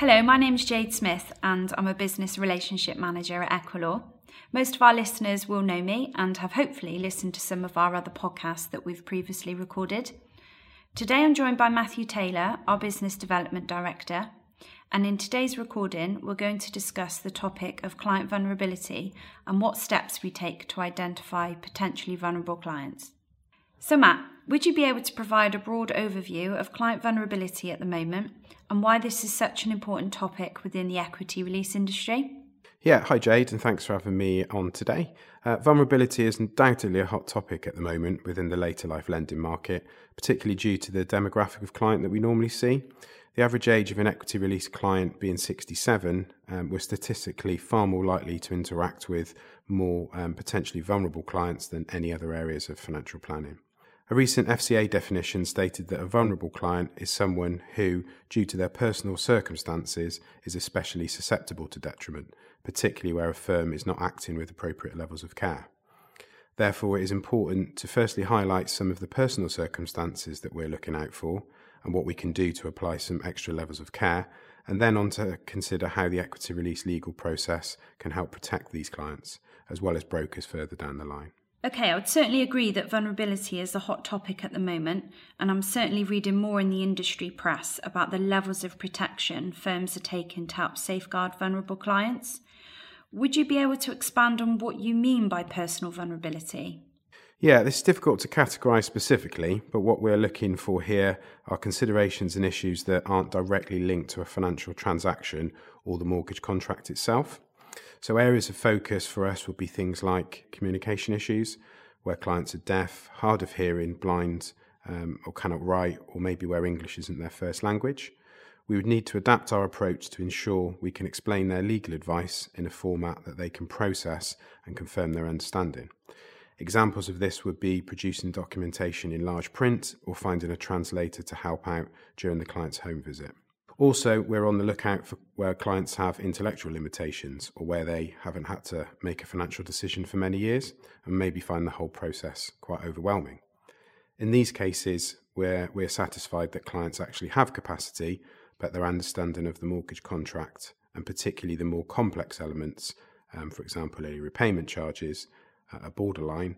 Hello, my name is Jade Smith and I'm a business relationship manager at Equilaw. Most of our listeners will know me and have hopefully listened to some of our other podcasts that we've previously recorded. Today I'm joined by Matthew Taylor, our Business Development Director, and in today's recording we're going to discuss the topic of client vulnerability and what steps we take to identify potentially vulnerable clients. So, Matt, would you be able to provide a broad overview of client vulnerability at the moment and why this is such an important topic within the equity release industry? Yeah, hi Jade, and thanks for having me on today. Uh, vulnerability is undoubtedly a hot topic at the moment within the later life lending market, particularly due to the demographic of client that we normally see. The average age of an equity release client being 67, um, we're statistically far more likely to interact with more um, potentially vulnerable clients than any other areas of financial planning. A recent FCA definition stated that a vulnerable client is someone who, due to their personal circumstances, is especially susceptible to detriment, particularly where a firm is not acting with appropriate levels of care. Therefore, it is important to firstly highlight some of the personal circumstances that we're looking out for and what we can do to apply some extra levels of care, and then on to consider how the equity release legal process can help protect these clients, as well as brokers further down the line. Okay, I would certainly agree that vulnerability is a hot topic at the moment, and I'm certainly reading more in the industry press about the levels of protection firms are taking to help safeguard vulnerable clients. Would you be able to expand on what you mean by personal vulnerability? Yeah, this is difficult to categorise specifically, but what we're looking for here are considerations and issues that aren't directly linked to a financial transaction or the mortgage contract itself. So, areas of focus for us would be things like communication issues, where clients are deaf, hard of hearing, blind, um, or cannot write, or maybe where English isn't their first language. We would need to adapt our approach to ensure we can explain their legal advice in a format that they can process and confirm their understanding. Examples of this would be producing documentation in large print or finding a translator to help out during the client's home visit. Also, we're on the lookout for where clients have intellectual limitations or where they haven't had to make a financial decision for many years and maybe find the whole process quite overwhelming. In these cases, where we're satisfied that clients actually have capacity, but their understanding of the mortgage contract and particularly the more complex elements, um, for example, early repayment charges, uh, are borderline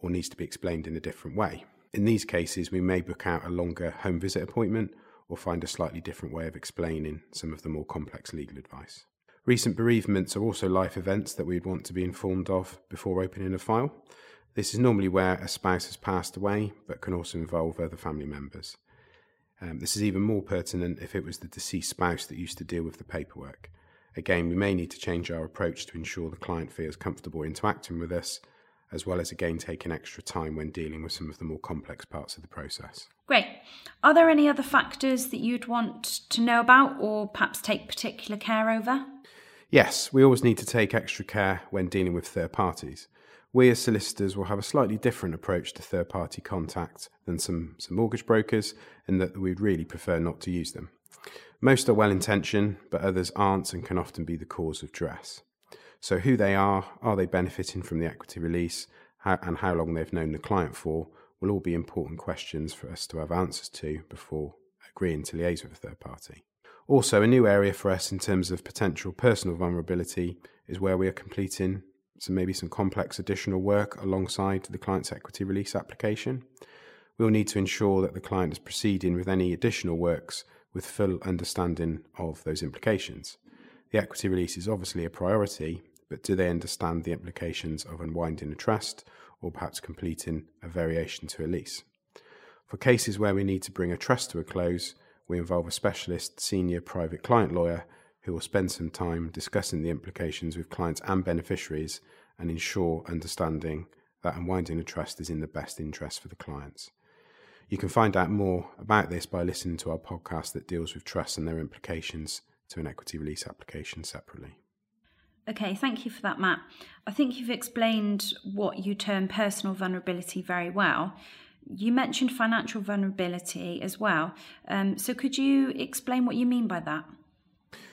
or needs to be explained in a different way. In these cases, we may book out a longer home visit appointment or find a slightly different way of explaining some of the more complex legal advice. Recent bereavements are also life events that we'd want to be informed of before opening a file. This is normally where a spouse has passed away, but can also involve other family members. Um, this is even more pertinent if it was the deceased spouse that used to deal with the paperwork. Again, we may need to change our approach to ensure the client feels comfortable interacting with us as well as again taking extra time when dealing with some of the more complex parts of the process. Great. Are there any other factors that you'd want to know about or perhaps take particular care over? Yes, we always need to take extra care when dealing with third parties. We as solicitors will have a slightly different approach to third party contact than some, some mortgage brokers, in that we'd really prefer not to use them. Most are well intentioned, but others aren't and can often be the cause of duress. So, who they are, are they benefiting from the equity release, how, and how long they've known the client for will all be important questions for us to have answers to before agreeing to liaise with a third party. Also, a new area for us in terms of potential personal vulnerability is where we are completing some maybe some complex additional work alongside the client's equity release application. We'll need to ensure that the client is proceeding with any additional works with full understanding of those implications. The equity release is obviously a priority, but do they understand the implications of unwinding a trust or perhaps completing a variation to a lease? For cases where we need to bring a trust to a close, we involve a specialist senior private client lawyer who will spend some time discussing the implications with clients and beneficiaries and ensure understanding that unwinding a trust is in the best interest for the clients. You can find out more about this by listening to our podcast that deals with trusts and their implications to an equity release application separately. Okay, thank you for that, Matt. I think you've explained what you term personal vulnerability very well. You mentioned financial vulnerability as well. Um, so, could you explain what you mean by that?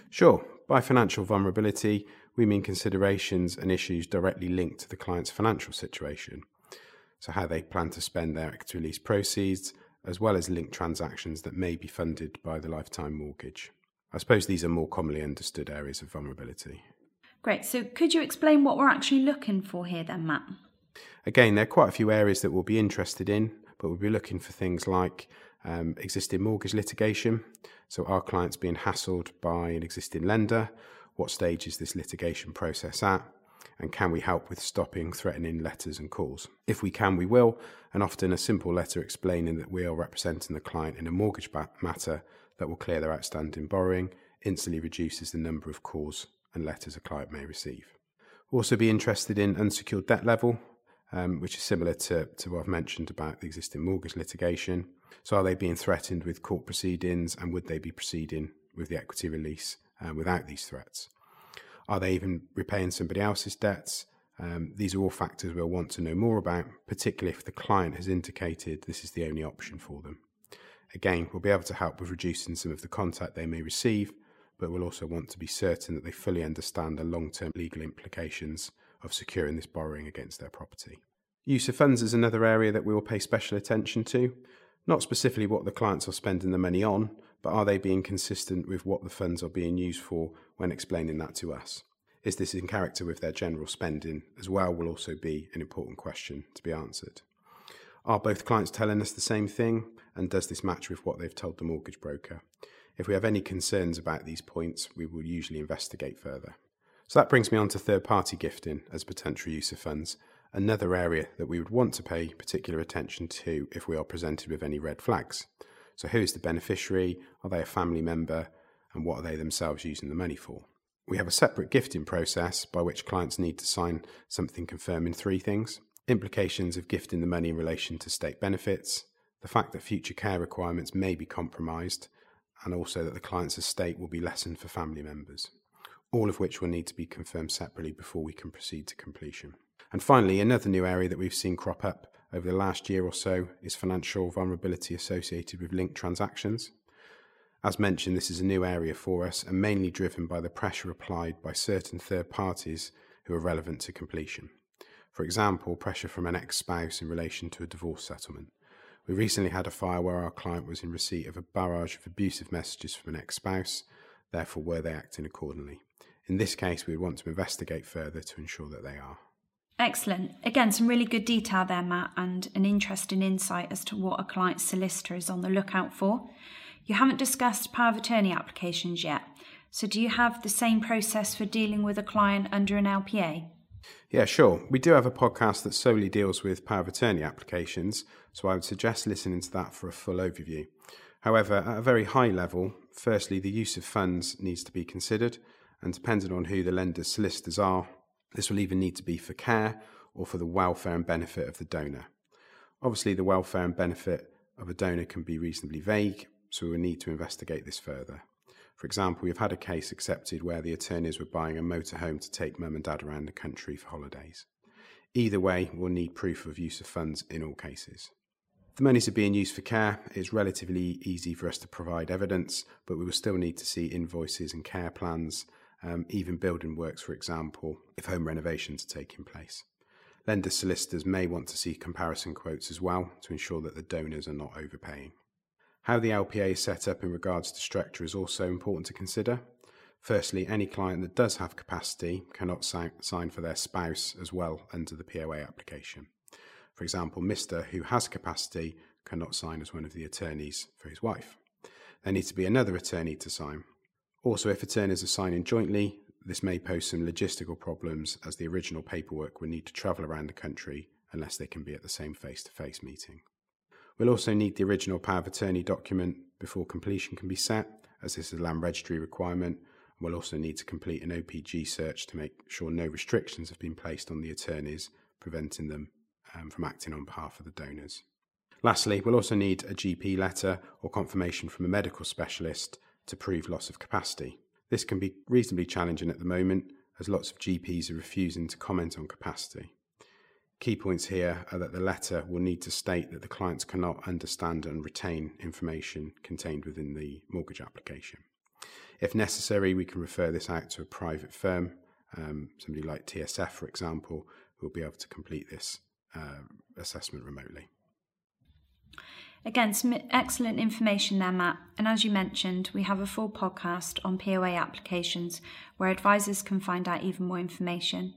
Sure. By financial vulnerability, we mean considerations and issues directly linked to the client's financial situation. So, how they plan to spend their equity release proceeds, as well as linked transactions that may be funded by the lifetime mortgage. I suppose these are more commonly understood areas of vulnerability. Great. So, could you explain what we're actually looking for here, then, Matt? Again, there are quite a few areas that we'll be interested in, but we'll be looking for things like um, existing mortgage litigation. So, are clients being hassled by an existing lender? What stage is this litigation process at? And can we help with stopping threatening letters and calls? If we can, we will. And often a simple letter explaining that we are representing the client in a mortgage matter that will clear their outstanding borrowing instantly reduces the number of calls and letters a client may receive. Also be interested in unsecured debt level, um, which is similar to, to what I've mentioned about the existing mortgage litigation. So, are they being threatened with court proceedings and would they be proceeding with the equity release uh, without these threats? Are they even repaying somebody else's debts? Um, these are all factors we'll want to know more about, particularly if the client has indicated this is the only option for them. Again, we'll be able to help with reducing some of the contact they may receive, but we'll also want to be certain that they fully understand the long term legal implications of securing this borrowing against their property. Use of funds is another area that we will pay special attention to. Not specifically what the clients are spending the money on, but are they being consistent with what the funds are being used for when explaining that to us? Is this in character with their general spending as well? Will also be an important question to be answered. Are both clients telling us the same thing? And does this match with what they've told the mortgage broker? If we have any concerns about these points, we will usually investigate further. So that brings me on to third party gifting as potential use of funds, another area that we would want to pay particular attention to if we are presented with any red flags. So, who is the beneficiary? Are they a family member? And what are they themselves using the money for? We have a separate gifting process by which clients need to sign something confirming three things implications of gifting the money in relation to state benefits, the fact that future care requirements may be compromised, and also that the client's estate will be lessened for family members all of which will need to be confirmed separately before we can proceed to completion. And finally, another new area that we've seen crop up over the last year or so is financial vulnerability associated with linked transactions. As mentioned, this is a new area for us and mainly driven by the pressure applied by certain third parties who are relevant to completion. For example, pressure from an ex spouse in relation to a divorce settlement. We recently had a file where our client was in receipt of a barrage of abusive messages from an ex spouse, therefore, were they acting accordingly? In this case, we would want to investigate further to ensure that they are. Excellent. Again, some really good detail there, Matt, and an interesting insight as to what a client's solicitor is on the lookout for. You haven't discussed power of attorney applications yet. So, do you have the same process for dealing with a client under an LPA? Yeah, sure. We do have a podcast that solely deals with power of attorney applications, so I would suggest listening to that for a full overview. However, at a very high level, firstly, the use of funds needs to be considered, and depending on who the lender's solicitors are, this will either need to be for care or for the welfare and benefit of the donor. Obviously, the welfare and benefit of a donor can be reasonably vague, so we will need to investigate this further. For example, we've had a case accepted where the attorneys were buying a motorhome to take mum and dad around the country for holidays. Either way, we'll need proof of use of funds in all cases. The monies are being used for care, it's relatively easy for us to provide evidence, but we will still need to see invoices and care plans um, even building works, for example, if home renovations are taking place. Lender solicitors may want to see comparison quotes as well to ensure that the donors are not overpaying. How the LPA is set up in regards to structure is also important to consider. Firstly, any client that does have capacity cannot sign for their spouse as well under the POA application. For example, Mr. who has capacity cannot sign as one of the attorneys for his wife. There needs to be another attorney to sign, also, if attorneys are signing jointly, this may pose some logistical problems as the original paperwork will need to travel around the country unless they can be at the same face to face meeting. We'll also need the original power of attorney document before completion can be set, as this is a land registry requirement. We'll also need to complete an OPG search to make sure no restrictions have been placed on the attorneys, preventing them um, from acting on behalf of the donors. Lastly, we'll also need a GP letter or confirmation from a medical specialist to prove loss of capacity. This can be reasonably challenging at the moment, as lots of GPs are refusing to comment on capacity. Key points here are that the letter will need to state that the clients cannot understand and retain information contained within the mortgage application. If necessary, we can refer this out to a private firm, um, somebody like TSF, for example, who will be able to complete this uh, assessment remotely. Again, some excellent information there, Matt. And as you mentioned, we have a full podcast on POA applications where advisors can find out even more information.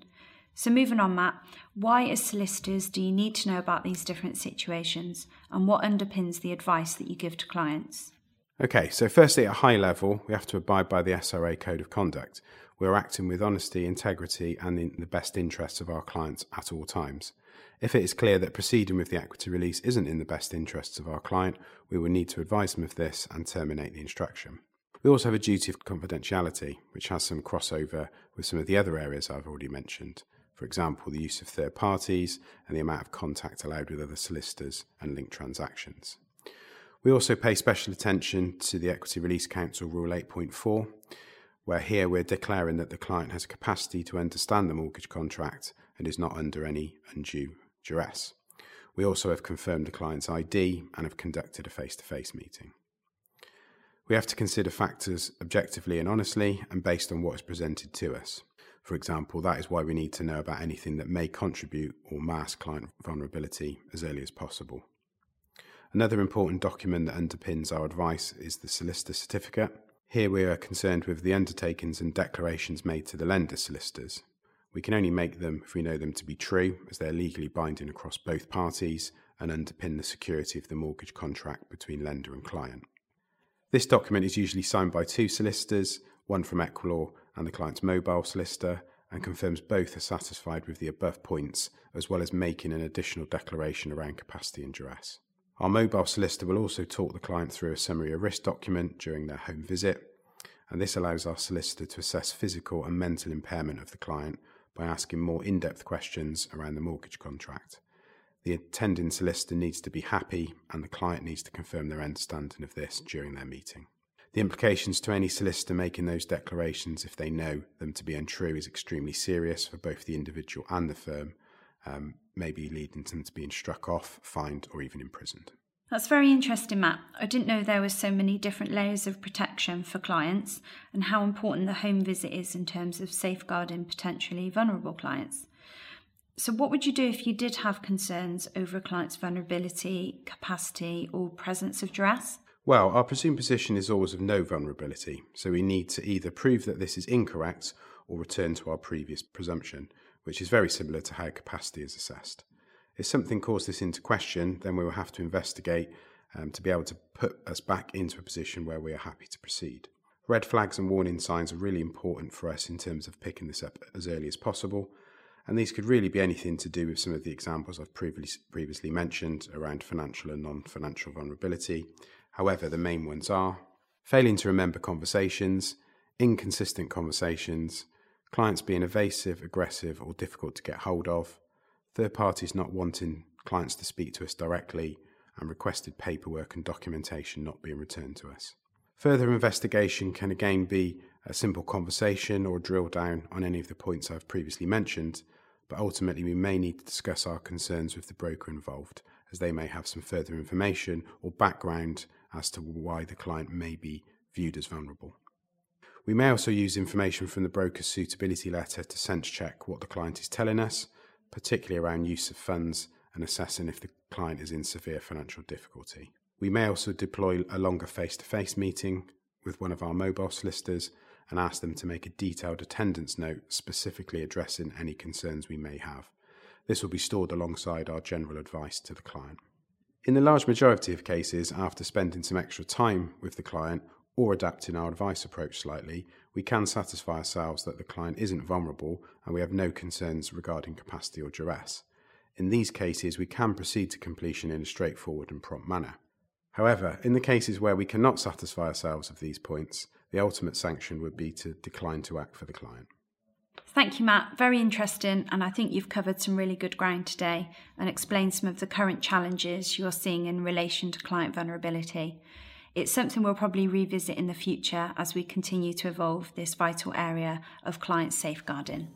So, moving on, Matt, why, as solicitors, do you need to know about these different situations and what underpins the advice that you give to clients? Okay, so firstly, at a high level, we have to abide by the SRA Code of Conduct. We're acting with honesty, integrity, and in the best interests of our clients at all times. If it is clear that proceeding with the equity release isn't in the best interests of our client, we will need to advise them of this and terminate the instruction. We also have a duty of confidentiality, which has some crossover with some of the other areas I've already mentioned. For example, the use of third parties and the amount of contact allowed with other solicitors and linked transactions. We also pay special attention to the Equity Release Council Rule 8.4, where here we're declaring that the client has capacity to understand the mortgage contract and is not under any undue duress. We also have confirmed the client's ID and have conducted a face to face meeting. We have to consider factors objectively and honestly and based on what is presented to us. For example, that is why we need to know about anything that may contribute or mask client vulnerability as early as possible. Another important document that underpins our advice is the solicitor certificate. Here we are concerned with the undertakings and declarations made to the lender solicitors. We can only make them if we know them to be true, as they're legally binding across both parties and underpin the security of the mortgage contract between lender and client. This document is usually signed by two solicitors, one from Equilaw and the client's mobile solicitor, and confirms both are satisfied with the above points, as well as making an additional declaration around capacity and duress. Our mobile solicitor will also talk the client through a summary of risk document during their home visit, and this allows our solicitor to assess physical and mental impairment of the client by asking more in depth questions around the mortgage contract. The attending solicitor needs to be happy, and the client needs to confirm their understanding of this during their meeting. The implications to any solicitor making those declarations, if they know them to be untrue, is extremely serious for both the individual and the firm, um, maybe leading to them to being struck off, fined, or even imprisoned. That's very interesting, Matt. I didn't know there were so many different layers of protection for clients and how important the home visit is in terms of safeguarding potentially vulnerable clients. So, what would you do if you did have concerns over a client's vulnerability, capacity, or presence of duress? Well, our presumed position is always of no vulnerability, so we need to either prove that this is incorrect or return to our previous presumption, which is very similar to how capacity is assessed. If something calls this into question, then we will have to investigate um, to be able to put us back into a position where we are happy to proceed. Red flags and warning signs are really important for us in terms of picking this up as early as possible, and these could really be anything to do with some of the examples I've previously, previously mentioned around financial and non financial vulnerability, However, the main ones are failing to remember conversations, inconsistent conversations, clients being evasive, aggressive, or difficult to get hold of, third parties not wanting clients to speak to us directly, and requested paperwork and documentation not being returned to us. Further investigation can again be a simple conversation or drill down on any of the points I've previously mentioned, but ultimately we may need to discuss our concerns with the broker involved, as they may have some further information or background as to why the client may be viewed as vulnerable. We may also use information from the broker's suitability letter to sense check what the client is telling us, particularly around use of funds and assessing if the client is in severe financial difficulty. We may also deploy a longer face to face meeting with one of our mobile solicitors and ask them to make a detailed attendance note specifically addressing any concerns we may have. This will be stored alongside our general advice to the client. In the large majority of cases, after spending some extra time with the client or adapting our advice approach slightly, we can satisfy ourselves that the client isn't vulnerable and we have no concerns regarding capacity or duress. In these cases, we can proceed to completion in a straightforward and prompt manner. However, in the cases where we cannot satisfy ourselves of these points, the ultimate sanction would be to decline to act for the client. Thank you, Matt. Very interesting. And I think you've covered some really good ground today and explained some of the current challenges you're seeing in relation to client vulnerability. It's something we'll probably revisit in the future as we continue to evolve this vital area of client safeguarding.